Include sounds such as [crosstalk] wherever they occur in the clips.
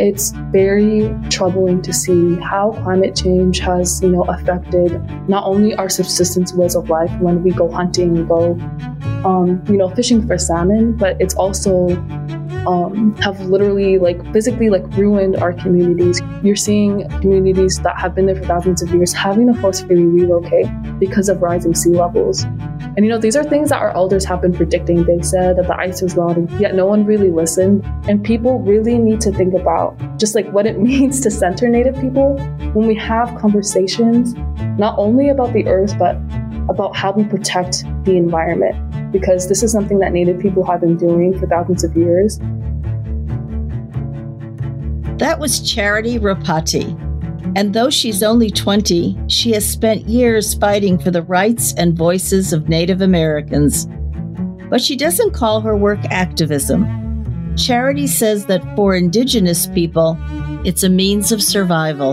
it's very troubling to see how climate change has, you know, affected not only our subsistence ways of life when we go hunting, go, um, you know, fishing for salmon, but it's also um, have literally like physically like ruined our communities. You're seeing communities that have been there for thousands of years having to forcefully relocate because of rising sea levels. And you know, these are things that our elders have been predicting. They said that the ice was melting, yet no one really listened. And people really need to think about just like what it [laughs] means to center Native people when we have conversations, not only about the earth, but about how we protect the environment because this is something that Native people have been doing for thousands of years. That was Charity Ropati. And though she's only 20, she has spent years fighting for the rights and voices of Native Americans. But she doesn't call her work activism. Charity says that for Indigenous people, it's a means of survival.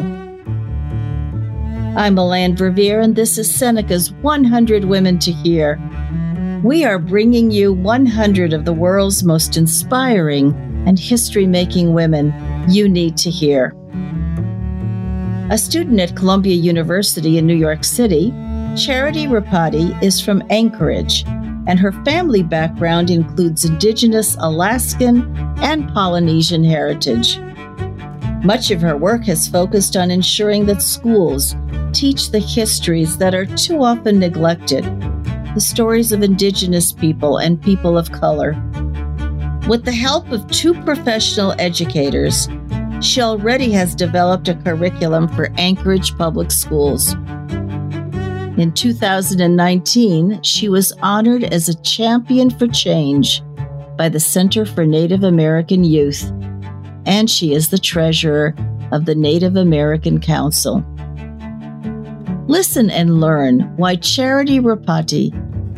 I'm Melanne Verveer, and this is Seneca's 100 Women to Hear. We are bringing you 100 of the world's most inspiring and history making women you need to hear. A student at Columbia University in New York City, Charity Ropati is from Anchorage, and her family background includes Indigenous Alaskan and Polynesian heritage. Much of her work has focused on ensuring that schools teach the histories that are too often neglected the stories of Indigenous people and people of color. With the help of two professional educators, she already has developed a curriculum for Anchorage Public Schools. In 2019, she was honored as a champion for change by the Center for Native American Youth, and she is the treasurer of the Native American Council. Listen and learn why Charity Ropati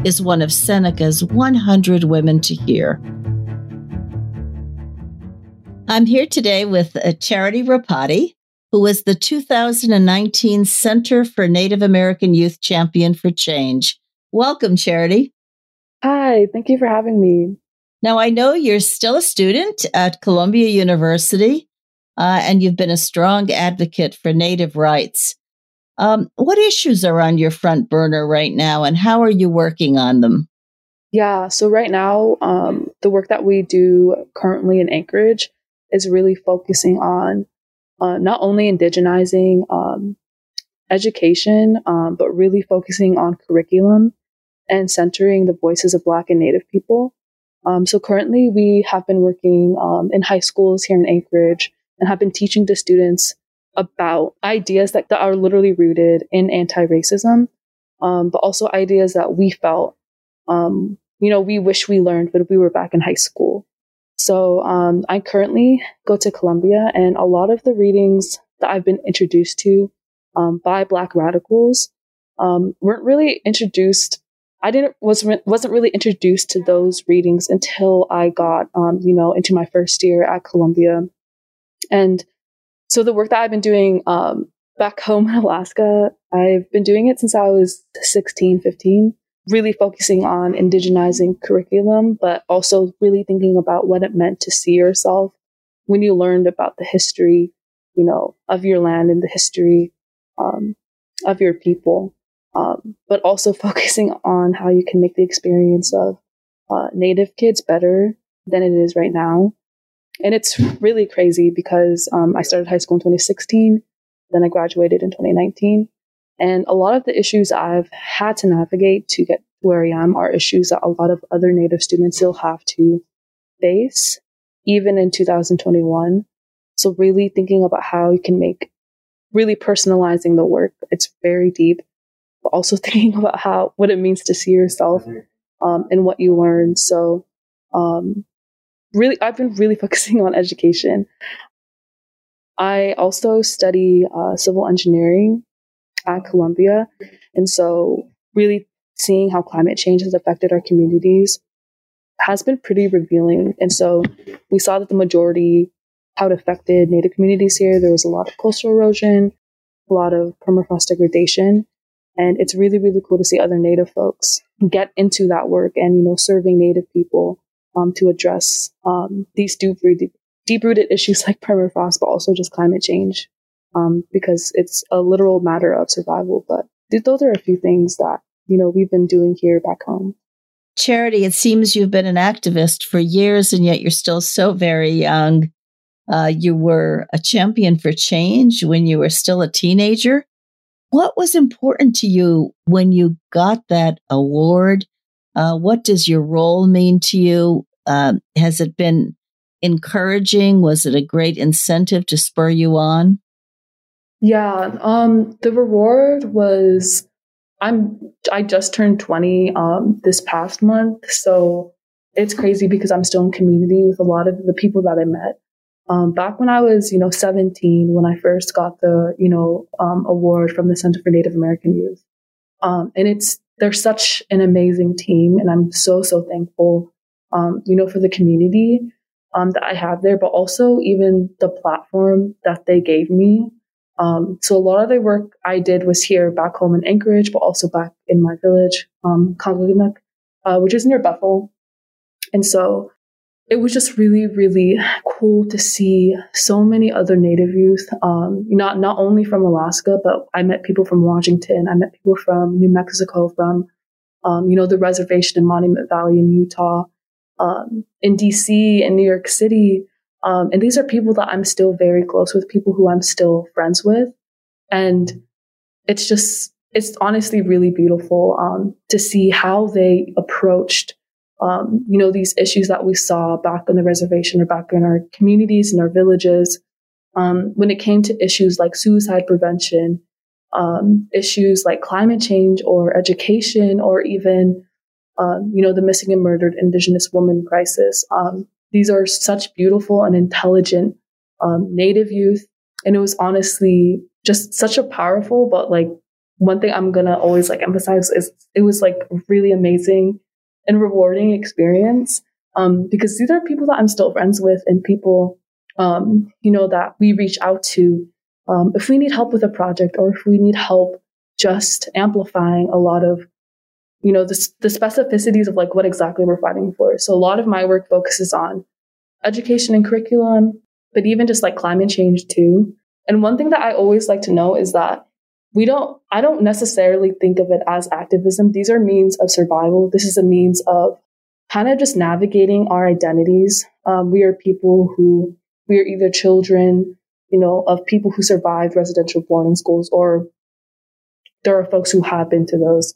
is one of Seneca's 100 Women to Hear. I'm here today with Charity Ropati, who was the 2019 Center for Native American Youth Champion for Change. Welcome, Charity. Hi, thank you for having me. Now, I know you're still a student at Columbia University, uh, and you've been a strong advocate for Native rights. Um, what issues are on your front burner right now, and how are you working on them? Yeah, so right now, um, the work that we do currently in Anchorage is really focusing on uh, not only indigenizing um, education, um, but really focusing on curriculum and centering the voices of Black and Native people. Um, so currently, we have been working um, in high schools here in Anchorage and have been teaching the students about ideas that, that are literally rooted in anti-racism, um, but also ideas that we felt, um, you know, we wish we learned when we were back in high school. So um, I currently go to Columbia, and a lot of the readings that I've been introduced to um, by Black radicals um, weren't really introduced. I didn't was wasn't really introduced to those readings until I got um, you know into my first year at Columbia, and so the work that I've been doing um, back home in Alaska, I've been doing it since I was 16, 15, really focusing on indigenizing curriculum, but also really thinking about what it meant to see yourself when you learned about the history, you know, of your land and the history um, of your people. Um, but also [laughs] focusing on how you can make the experience of uh, Native kids better than it is right now. And it's really crazy because um, I started high school in 2016, then I graduated in 2019. And a lot of the issues I've had to navigate to get where I am are issues that a lot of other Native students still have to face, even in 2021. So, really thinking about how you can make really personalizing the work. It's very deep, but also [laughs] thinking about how what it means to see yourself um, and what you learn. So, um, really, I've been really [laughs] focusing on education. I also study uh, civil engineering at Columbia. And so, really seeing how climate change has affected our communities has been pretty revealing. And so, we saw that the majority, how it affected Native communities here, there was a lot of coastal erosion, a lot of permafrost degradation. And it's really, really cool to see other Native folks get into that work and, you know, serving Native people um, to address um, these deep, deep rooted issues like permafrost, but also just climate change, um, because it's a literal matter of survival. But those are a few things that, you know, we've been doing here back home. Charity, it seems you've been an activist for years and yet you're still so very young. Uh, you were a champion for change when you were still a teenager. What was important to you when you got that award? Uh, what does your role mean to you? Uh, has it been encouraging? Was it a great incentive to spur you on? Yeah, um, the reward was I'm I just turned 20 um, this past month, so it's crazy because I'm still in community with a lot of the people that I met. Um, back when I was, you know, 17, when I first got the, you know, um, award from the Center for Native American Youth. Um, and it's, they're such an amazing team. And I'm so, so thankful, um, you know, for the community, um, that I have there, but also even the platform that they gave me. Um, so a lot of the work I did was here back home in Anchorage, but also back in my village, um, uh, which is near Bethel. And so it was just really, really cool to see so many other Native youth, um, not not only from Alaska, but I met people from Washington. I met people from New Mexico, from um, you know the reservation in Monument Valley in Utah, um, in DC, in New York City, um, and these are people that I'm still very close with, people who I'm still friends with, and it's just it's honestly really beautiful um, to see how they approached um, you know, these issues that we saw back on the reservation or back in our communities and our villages. Um, when it came to issues like suicide prevention, um, issues like climate change or education, or even, um, you know, the missing and murdered Indigenous woman crisis. These are such beautiful and intelligent um, Native youth. And it was honestly just such a powerful, but like one thing I'm gonna always like emphasize is it was like really amazing and rewarding experience um, because these are people that I'm still friends with and people, um, you know, that we reach out to um, if we need help with a project or if we need help just amplifying a lot of, you know, the, the specificities of like what exactly we're fighting for. So a lot of my work focuses on education and curriculum, but even just like climate change too. And one thing that I always like to know is that we don't i don't necessarily think of it as activism these are means of survival this is a means of kind of just navigating our identities um, we are people who we are either children you know of people who survived residential boarding schools or there are folks who have been to those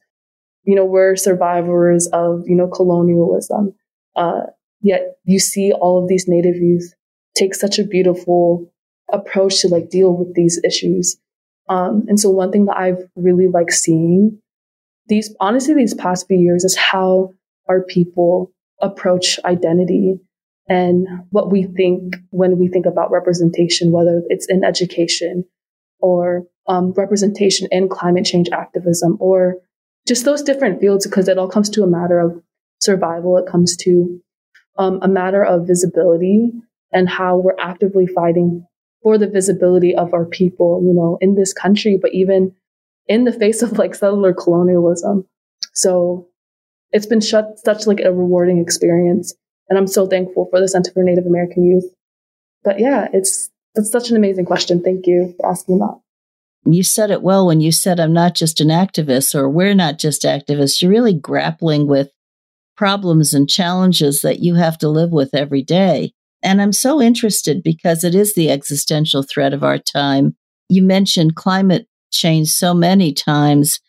you know we're survivors of you know colonialism. Uh, yet you see all of these native youth take such a beautiful approach to like deal with these issues. Um, and so one thing that I've really like seeing these, honestly, these past few years is how our people approach identity and what we think when we think about representation, whether it's in education or um, representation in climate change activism or just those different fields, because it all comes to a matter of survival. It comes to um, a matter of visibility and how we're actively fighting for the visibility of our people, you know, in this country, but even in the face of like settler colonialism. So it's been such, such like a rewarding experience. And I'm so thankful for the Center for Native American Youth. But yeah, it's, it's such an amazing question. Thank you for asking that. You said it well when you said, I'm not just an activist or we're not just activists. You're really grappling with problems and challenges that you have to live with every day. And I'm so interested because it is the existential threat of our time. You mentioned climate change so many times.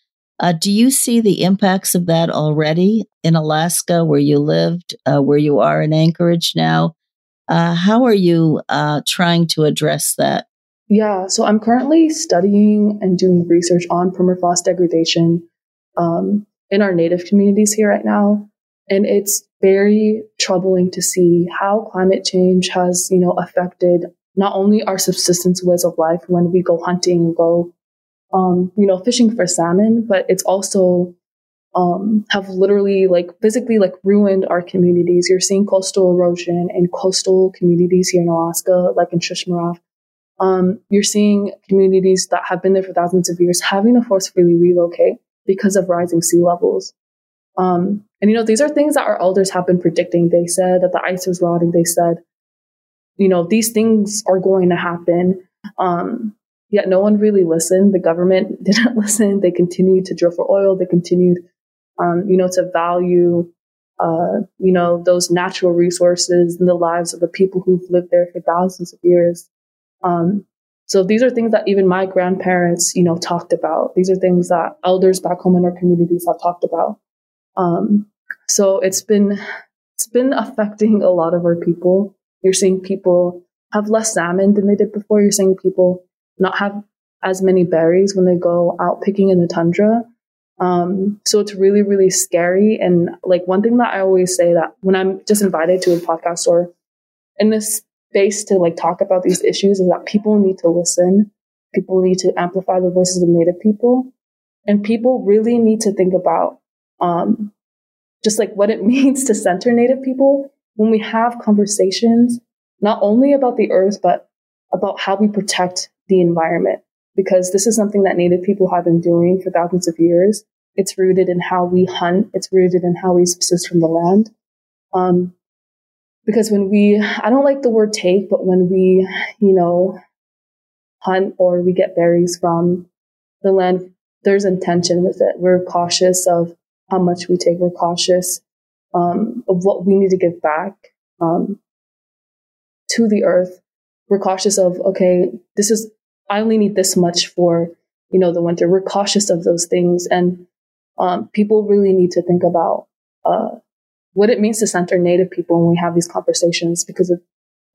Uh, do you see the impacts of that already in Alaska, where you lived, uh, where you are in Anchorage now? Uh, how are you uh, trying to address that? Yeah, so I'm currently studying and doing research on permafrost degradation um, in our native communities here right now. And it's very troubling to see how climate change has, you know, affected not only our subsistence ways of life when we go hunting go, um, you know, fishing for salmon, but it's also um, have literally like physically like ruined our communities. You're seeing coastal erosion in coastal communities here in Alaska, like in Shishmaref. Um, you're seeing communities that have been there for thousands of years having to forcefully relocate because of rising sea levels. Um, and you know, these are things that our elders have been predicting. They said that the ice was rotting. They said you know, these things are going to happen. Um, yet no one really listened. The government [laughs] didn't listen. They continued to drill for oil. They continued, um, you know, to value, uh, you know, those natural resources and the lives of the people who've lived there for thousands of years. Um, so these are things that even my grandparents, you know, talked about. These are things that elders back home in our communities have talked about. Um, so it's been it's been affecting a lot of our people. You're seeing people have less salmon than they did before. You're seeing people not have as many berries when they go out picking in the tundra. Um, so it's really, really scary. And like one thing that I always say that when I'm just invited to a podcast or in this space to like talk about these issues is that people need to listen. People need to amplify the voices of Native people. And people really need to think about um, just like what it [laughs] means to center Native people when we have conversations, not only about the earth, but about how we protect the environment. Because this is something that Native people have been doing for thousands of years. It's rooted in how we hunt. It's rooted in how we subsist from the land. Um, because when we, I don't like the word take, but when we, you know, hunt or we get berries from the land, there's intention with it. We're cautious of how much we take. We're cautious um, of what we need to give back um, to the earth. We're cautious of, okay, this is, I only need this much for, you know, the winter. We're cautious of those things. And um, people really need to think about uh, what it means to center Native people when we have these conversations, because if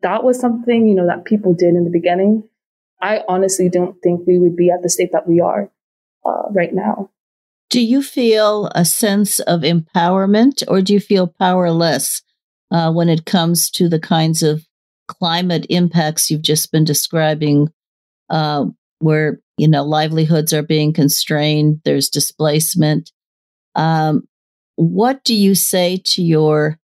that was something, you know, that people did in the beginning, I honestly don't think we would be at the state that we are uh, right now. Do you feel a sense of empowerment or do you feel powerless uh, when it comes to the kinds of climate impacts you've just been describing, uh, where, you know, livelihoods are being constrained, there's displacement? Um, what do you say to your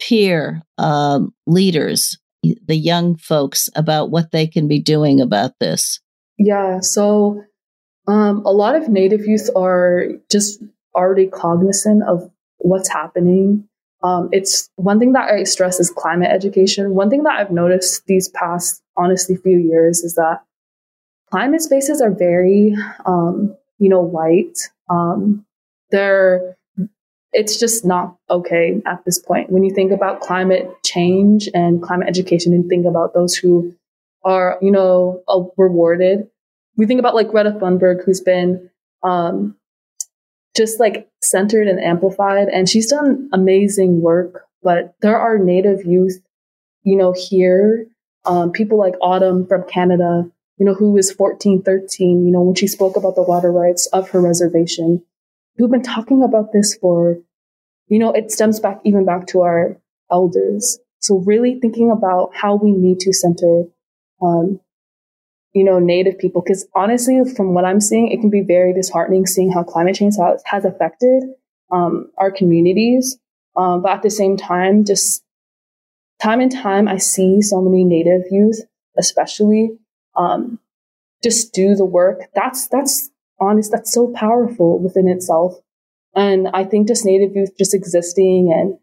peer um, leaders, the young folks, about what they can be doing about this? Yeah, so um, a lot of Native youth are just already cognizant of what's happening. Um, it's one thing that I stress is climate education. One thing that I've noticed these past, honestly, few years is that climate spaces are very, um, you know, white. Um, they're it's just not okay at this point. When you think about climate change and climate education and think about those who are, you know, rewarded, we think about like Greta Thunberg, who's been um, just like centered and amplified, and she's done amazing work. But there are Native youth, you know, here, um, people like Autumn from Canada, you know, who was 14, 13, you know, when she spoke about the water rights of her reservation who've been talking about this for, you know, it stems back even back to our elders. So really thinking about how we need to center, um, you know, native people. Cause honestly, from what I'm seeing, it can be very disheartening seeing how climate change has, has affected, um, our communities. Um, but at the same time, just time and time, I see so many native youth, especially, um, just do the work. That's, that's honest, that's so powerful within itself. And I think just Native youth just existing and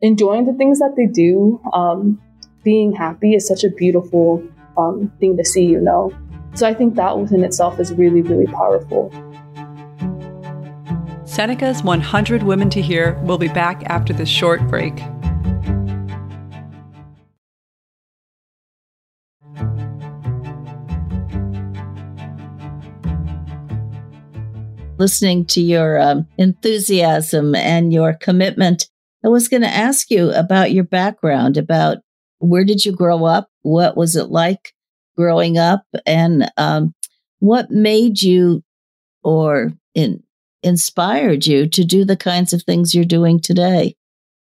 enjoying the things that they do, um, being happy is such a beautiful um, thing to see, you know. So I think that within itself is really, really powerful. Seneca's 100 Women to Hear will be back after this short break. Listening to your um, enthusiasm and your commitment. I was going to ask you about your background, about where did you grow up? What was it like growing up? And um, what made you or in, inspired you to do the kinds of things you're doing today?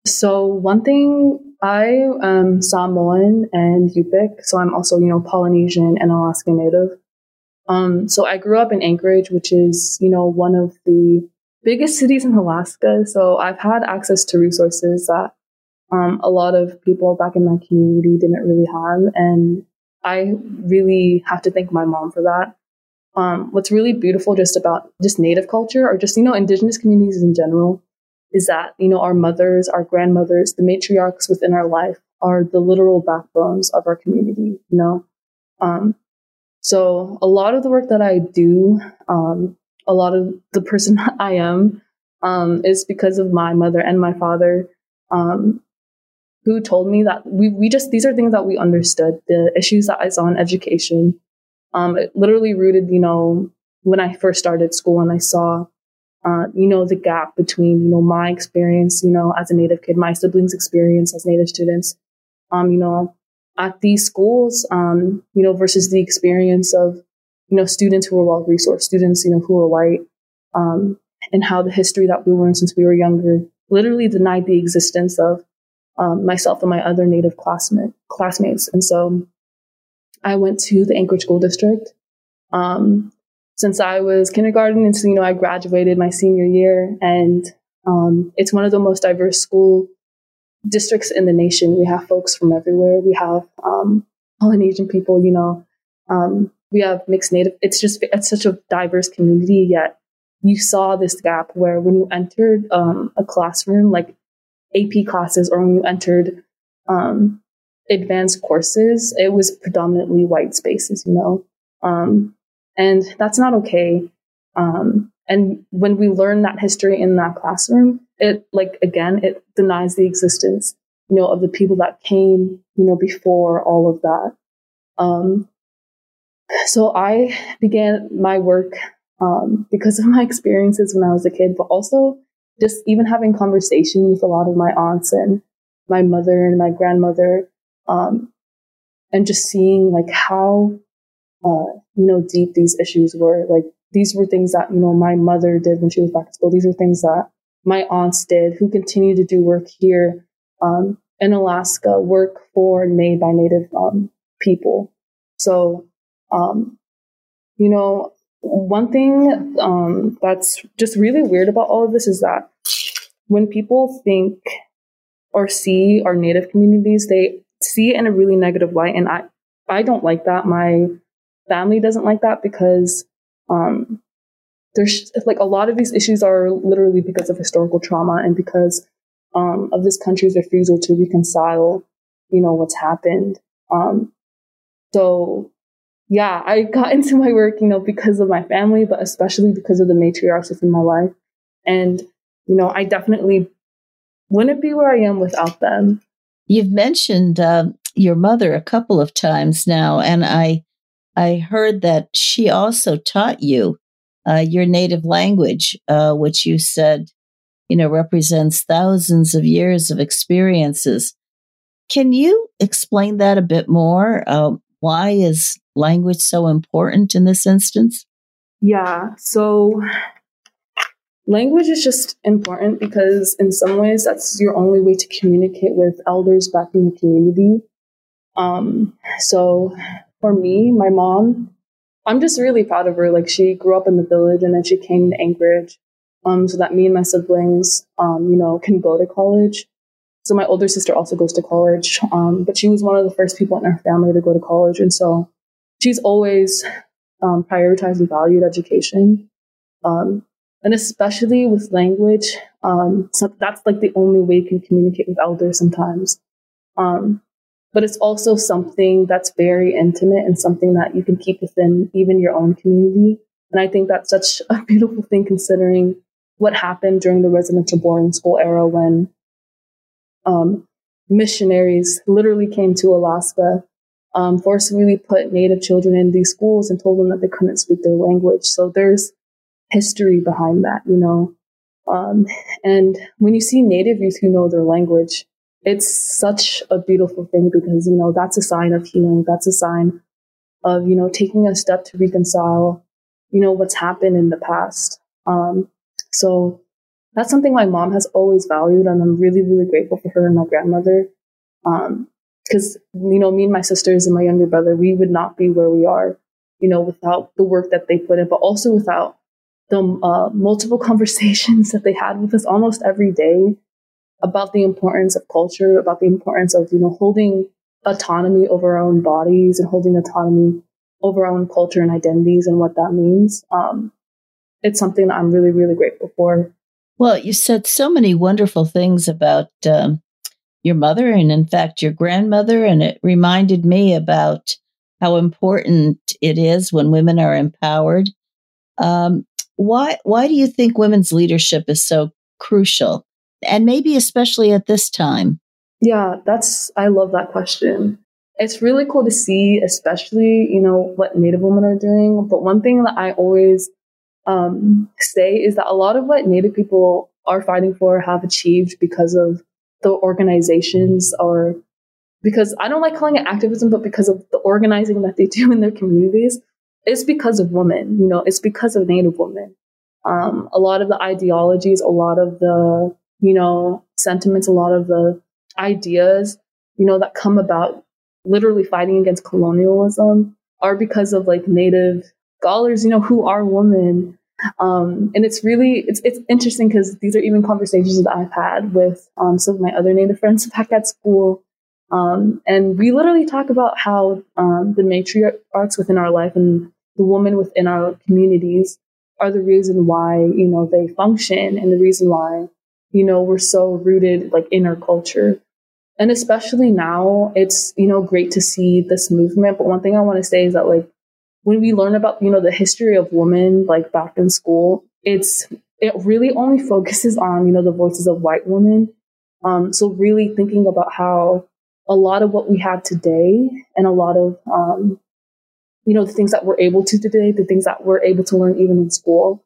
So, one thing I am Samoan and Yupik, so I'm also, you know, Polynesian and Alaska Native. Um, so I grew up in Anchorage, which is, you know, one of the biggest cities in Alaska. So I've had access to resources that um, a lot of people back in my community didn't really have. And I really have to thank my mom for that. Um, what's really beautiful just about just native culture or just, you know, indigenous communities in general is that, you know, our mothers, our grandmothers, the matriarchs within our life are the literal backbones of our community, you know? Um, so a lot of the work that I do, um, a lot of the person [laughs] I am, um, is because of my mother and my father, um, who told me that we, we just, these are things that we understood, the issues that I saw in education. Um, it literally rooted, you know, when I first started school and I saw, uh, you know, the gap between, you know, my experience, you know, as a Native kid, my siblings' experience as Native students, um, you know, at these schools, um, you know, versus the experience of, you know, students who are well resourced, students, you know, who are white, um, and how the history that we learned since we were younger literally denied the existence of um, myself and my other Native classmate, classmates. And so I went to the Anchorage School District. Um, since I was kindergarten, and so, you know, I graduated my senior year, and um, it's one of the most diverse school districts in the nation. We have folks from everywhere. We have um, Polynesian people, you know, um, we have mixed native. It's just, it's such a diverse community, yet you saw this gap where when you entered um, a classroom, like AP classes, or when you entered um, advanced courses, it was predominantly white spaces, you know. Um, and that's not okay. Um, and when we learn that history in that classroom, it like again, it denies the existence, you know, of the people that came, you know, before all of that. Um, so I began my work um, because of my experiences when I was a kid, but also just even having conversation with a lot of my aunts and my mother and my grandmother, um, and just seeing like how, uh, you know, deep these issues were. Like these were things that, you know, my mother did when she was back at school. These were things that my aunts did who continue to do work here, um, in Alaska, work for and made by Native, um, people. So, um, you know, one thing um, that's just really weird about all of this is that when people think or see our native communities, they see it in a really negative light, and I I don't like that. My family doesn't like that because um, there's like a lot of these issues are literally because of historical trauma and because um, of this country's refusal to reconcile, you know, what's happened. Um, so yeah, I got [laughs] into my work, you know, because of my family, but especially because of the matriarchs in my life. And, you know, I definitely wouldn't be where I am without them. You've mentioned uh, your mother a couple of times now, and I I heard that she also taught you uh, your native language, uh, which you said, you know, represents thousands of years of experiences. Can you explain that a bit more? Uh, why is language so important in this instance? Yeah. So language is just important because in some ways that's your only way to communicate with elders back in the community. Um, so for me, my mom, I'm just really proud of her. Like she grew up in the village and then she came to Anchorage. Um, so that me and my siblings, um, you know, can go to college. So my older sister also goes to college, um, but she was one of the first people in our family to go to college, and so she's always um, prioritized and valued education, um, and especially with language. Um, so that's like the only way you can communicate with elders sometimes. Um, but it's also something that's very intimate and something that you can keep within even your own community. And I think that's such a [laughs] beautiful thing considering what happened during the residential boarding school era when um, missionaries literally came to Alaska, um, forcibly put Native children in these schools and told them that they couldn't speak their language. So there's history behind that, you know. Um, and when you see Native youth who know their language, it's such a beautiful thing because, you know, that's a sign of healing. That's a sign of, you know, taking a step to reconcile, you know, what's happened in the past. Um, so that's something my mom has always valued, and I'm really, really grateful for her and my grandmother. Um, because, you know, me and my sisters and my younger brother, we would not be where we are, you know, without the work that they put in, but also without the uh, multiple [laughs] conversations that they had with us almost every day about the importance of culture, about the importance of, you know, holding autonomy over our own bodies and holding autonomy over our own culture and identities and what that means. Um, it's something that I'm really, really grateful for. Well, you said so many wonderful things about um, your mother and in fact your grandmother and it reminded me about how important it is when women are empowered. Um, why why do you think women's leadership is so crucial? And maybe especially at this time? Yeah, that's I love that question. It's really cool to see, especially, you know, what Native women are doing. But one thing that I always um, say is that a lot of what Native people are fighting for have achieved because of the organizations or because I don't like calling it activism, but because of the organizing that they do in their communities, it's because of women. You know, it's because of Native women. Um, a lot of the ideologies, a lot of the, you know, sentiments, a lot of the ideas, you know, that come about literally fighting against colonialism are because of like Native scholars, you know, who are women. Um, and it's really it's it's interesting because these are even conversations that I've had with um, some of my other Native friends back at school um, and we literally talk about how um, the matriarchs within our life and the women within our communities are the reason why, you know, they function and the reason why, you know, we're so rooted like in our culture. And especially now, it's, you know, great to see this movement. But one thing I want to say is that like when we learn about, you know, the history of women like back in school, it's it really only focuses on, you know, the voices of white women. Um, so really thinking about how a lot of what we have today and a lot of um, you know the things that we're able to today the things that we're able to learn even in school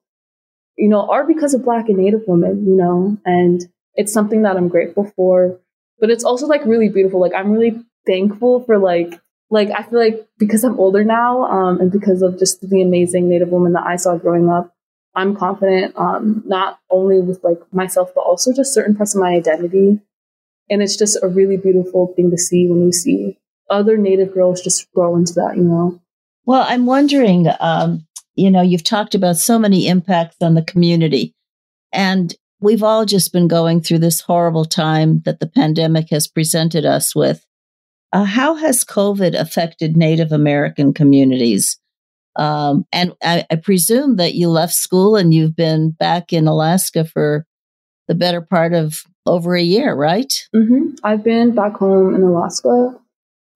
you know are because of black and native women you know and it's something that i'm grateful for. But it's also like really beautiful. Like i'm really thankful for like like i feel like because i'm older now um, and because of just the amazing native woman that i saw growing up i'm confident um, not only with like myself but also just certain parts of my identity. And it's just a really beautiful thing to see when you see other Native girls just grow into that, you know? Well, I'm wondering, um, you know, you've talked about so many impacts on the community, and we've all just been going through this horrible time that the pandemic has presented us with. Uh, how has COVID affected Native American communities? Um, and I, I, presume that you left school and you've been back in Alaska for the better part of over a year, right? Mm-hmm. I've been back home in Alaska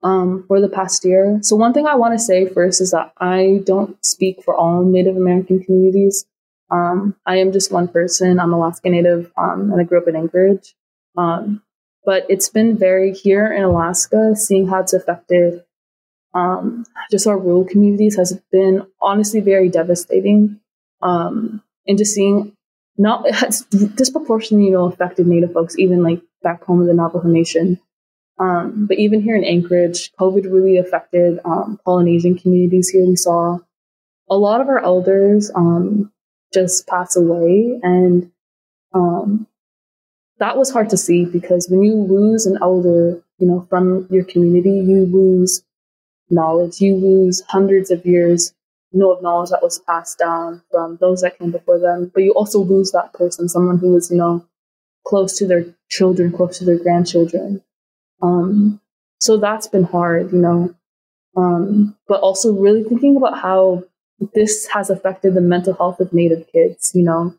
um, for the past year. So, one thing I want to say first is that I don't speak for all Native American communities. Um, I am just one person. I'm Alaska Native um, and I grew up in Anchorage. Um, but it's been very here in Alaska, seeing how it's affected um, just our rural communities has been honestly very devastating. Um, and just seeing not [laughs] it has disproportionately, you know, affected Native folks, even like back home in the Navajo Nation. Um, but even here in Anchorage, COVID really affected um, Polynesian communities here. We saw a lot of our elders um, just pass away, and um, that was hard to see because when you lose an elder, you know, from your community, you lose knowledge, you lose hundreds of years know of knowledge that was passed down from those that came before them. But you also lose that person, someone who was, you know, close to their children, close to their grandchildren. Um, so that's been hard, you know. Um, but also really thinking about how this has affected the mental health of Native kids, you know,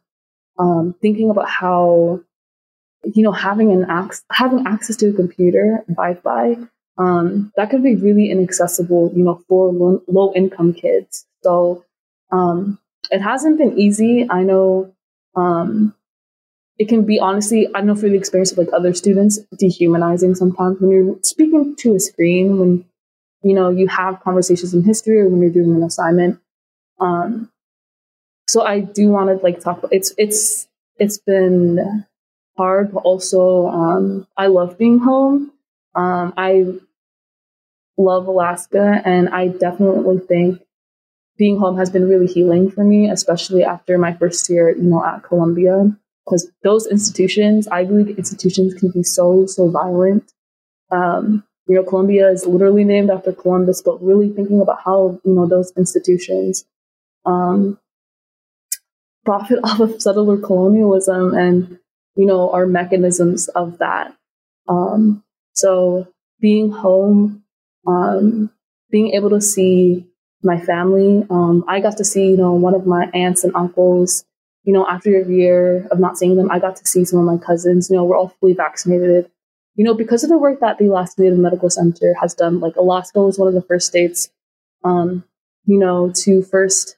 um, thinking about how, you know, having an ac- having access to a computer, Wi-Fi, um, that could be really inaccessible, you know, for low, low income kids. So um, it hasn't been easy. I know um, it can be honestly, I don't know for the experience of like other students, dehumanizing sometimes when you're speaking to a screen, when you know you have conversations in history or when you're doing an assignment. Um, so I do want to like talk. It's it's it's been hard, but also um, I love being home. Um, I love Alaska, and I definitely think being home has been really healing for me, especially after my first year, you know, at Columbia, because those institutions, Ivy League institutions, can be so so violent. Um, you know, Columbia is literally named after Columbus, but really thinking about how you know those institutions um, profit [laughs] off of settler colonialism and you know our mechanisms of that. Um, so being home, um, being able to see my family. Um, I got to see, you know, one of my aunts and uncles, you know, after a year of not seeing them, I got to see some of my cousins. You know, we're all fully vaccinated. you know, because of the work that the Alaska Native Medical Center has done, like Alaska was one of the first states, um, you know, to first,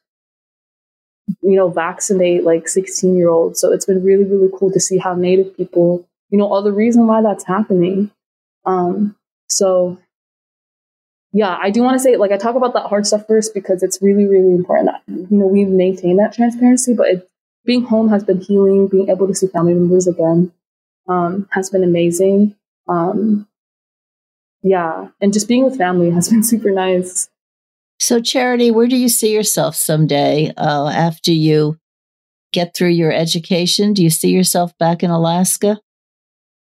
you know, vaccinate like 16 year olds. So it's been really, really cool to see how Native people, you know, all the reason why that's happening. Um, so yeah, I do want to say, like, I talk about that hard stuff first because it's really, really important that, you know, we maintain that transparency. But it, being home has been healing, being able to see family members again um, has been amazing. Um, yeah, and just being with family has been [laughs] super nice. So, Charity, where do you see yourself someday uh, after you get through your education? Do you see yourself back in Alaska?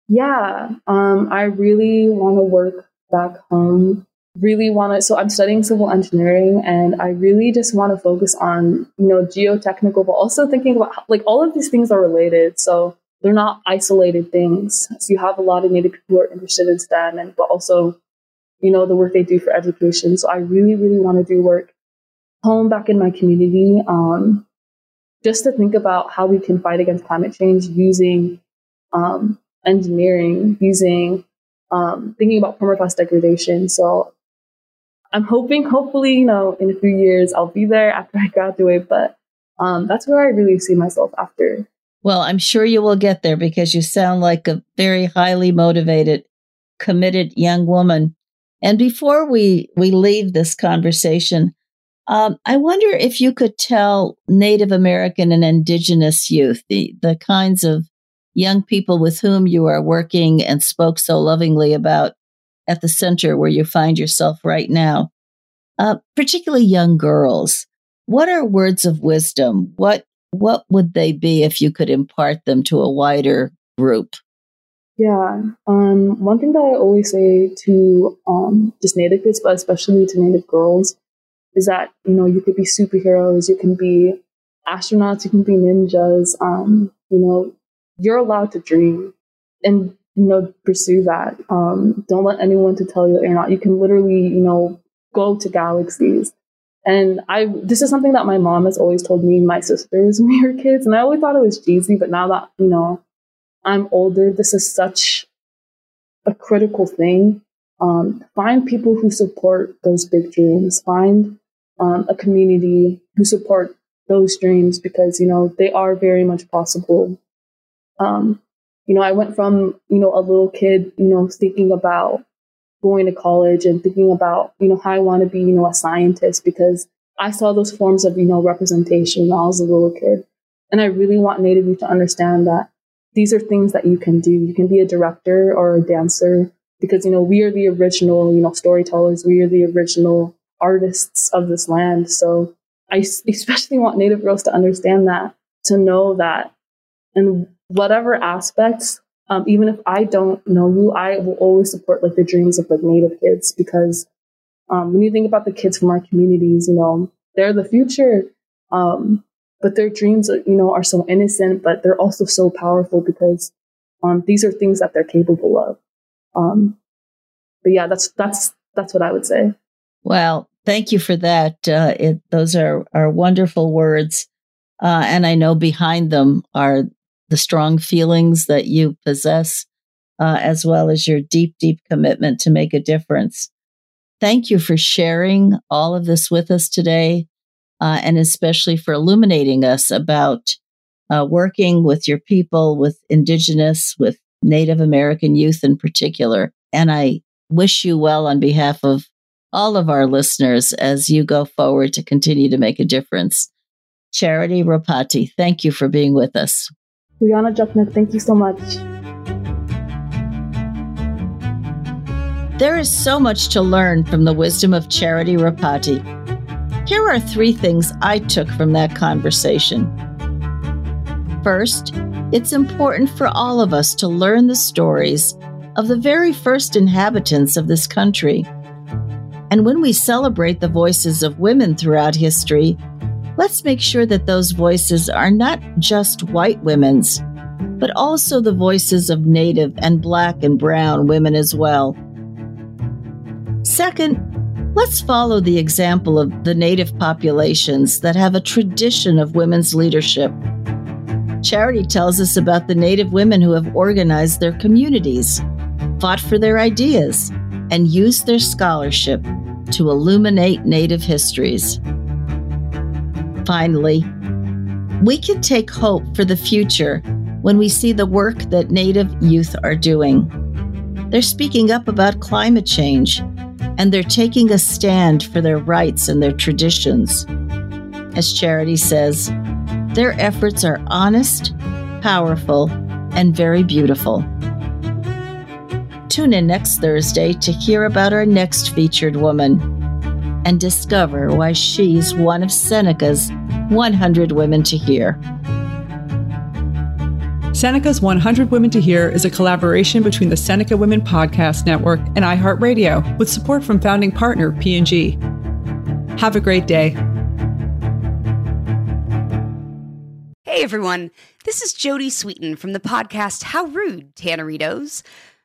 Yeah, um, I really want to work back home really want to so i'm studying civil engineering and i really just want to focus on you know geotechnical but also thinking about like all of these things are related so they're not isolated things so you have a lot of native people who are interested in stem and but also you know the work they do for education so i really really want to do work home back in my community um, just to think about how we can fight against climate change using um, engineering using um, thinking about permafrost degradation. So I'm hoping, hopefully, you know, in a few years I'll be there after I graduate. But um, that's where I really see myself after. Well, I'm sure you will get there because you sound like a very highly motivated, committed young woman. And before we we leave this conversation, um, I wonder if you could tell Native American and Indigenous youth the the kinds of young people with whom you are working and spoke so lovingly about at the center where you find yourself right now, uh, particularly young girls. What are words of wisdom? What what would they be if you could impart them to a wider group? Yeah, um, one thing that I always say to um, just Native kids, but especially to Native girls, is that you know you could be superheroes, you can be astronauts, you can be ninjas. Um, you know, you're allowed to dream, and you know, pursue that. Um, don't let anyone to tell you that you're not. You can literally, you know, go to galaxies. And I, this is something that my mom has always told me my sisters when [laughs] we were kids. And I always thought it was cheesy, but now that, you know, I'm older, this is such a critical thing. Um, find people who support those big dreams. Find um, a community who support those dreams because, you know, they are very much possible. Um, you know, I went from, you know, a little kid, you know, thinking about going to college and thinking about, you know, how I want to be, you know, a scientist because I saw those forms of, you know, representation when I was a little kid. And I really want Native youth to understand that these are things that you can do. You can be a director or a dancer because, you know, we are the original, you know, storytellers. We are the original artists of this land. So I especially want Native girls to understand that, to know that and whatever aspects, um, even if I don't know you, I will always support like the dreams of like Native kids because um, when you think about the kids from our communities, you know, they're the future. Um, but their dreams, you know, are so innocent, but they're also so powerful because um, these are things that they're capable of. Um, but yeah, that's that's that's what I would say. Well, thank you for that. Uh, it, those are are wonderful words, uh, and I know behind them are the strong feelings that you possess, uh, as well as your deep, deep commitment to make a difference. Thank you for sharing all of this with us today, uh, and especially for illuminating us about uh, working with your people, with Indigenous, with Native American youth in particular. And I wish you well on behalf of all of our listeners as you go forward to continue to make a difference. Charity Ropati, thank you for being with us. Quyana cakneq, thank you so much. There is so much to learn from the wisdom of Charity Ropati. Here are three things I took from that conversation. First, it's important for all of us to learn the stories of the very first inhabitants of this country. And when we celebrate the voices of women throughout history, let's make sure that those voices are not just white women's, but also the voices of Native and Black and Brown women as well. Second, let's follow the example of the Native populations that have a tradition of women's leadership. Charity tells us about the Native women who have organized their communities, fought for their ideas, and used their scholarship to illuminate Native histories. Finally, we can take hope for the future when we see the work that Native youth are doing. They're speaking up about climate change, and they're taking a stand for their rights and their traditions. As Charity says, their efforts are honest, powerful, and very beautiful. Tune in next Thursday to hear about our next featured woman and discover why she's one of Seneca's 100 Women to Hear. Seneca's 100 Women to Hear is a collaboration between the Seneca Women Podcast Network and iHeartRadio with support from founding partner P&G. Have a great day. Hey everyone, this is Jodie Sweetin from the podcast How Rude, Tanneritos.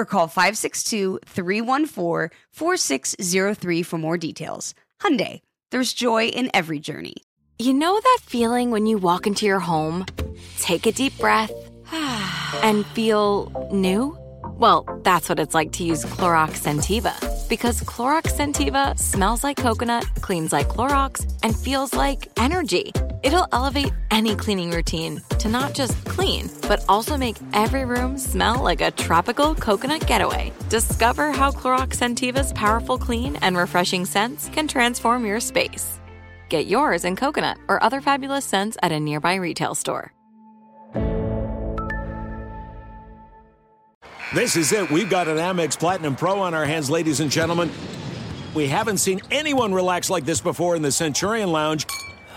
or call 562-314-4603 for more details. Hyundai, there's joy in every journey. You know that feeling when you walk into your home, take a deep breath, [sighs] and feel new? Well, that's what it's like to use Clorox Scentiva. Because Clorox Scentiva smells like coconut, cleans like Clorox, and feels like energy. It'll elevate any cleaning routine to not just clean, but also make every room smell like a tropical coconut getaway. Discover how Clorox Scentiva's powerful clean and refreshing scents can transform your space. Get yours in coconut or other fabulous scents at a nearby retail store. This is it. We've got an Amex Platinum Pro on our hands, ladies and gentlemen. We haven't seen anyone relax like this before in the Centurion Lounge.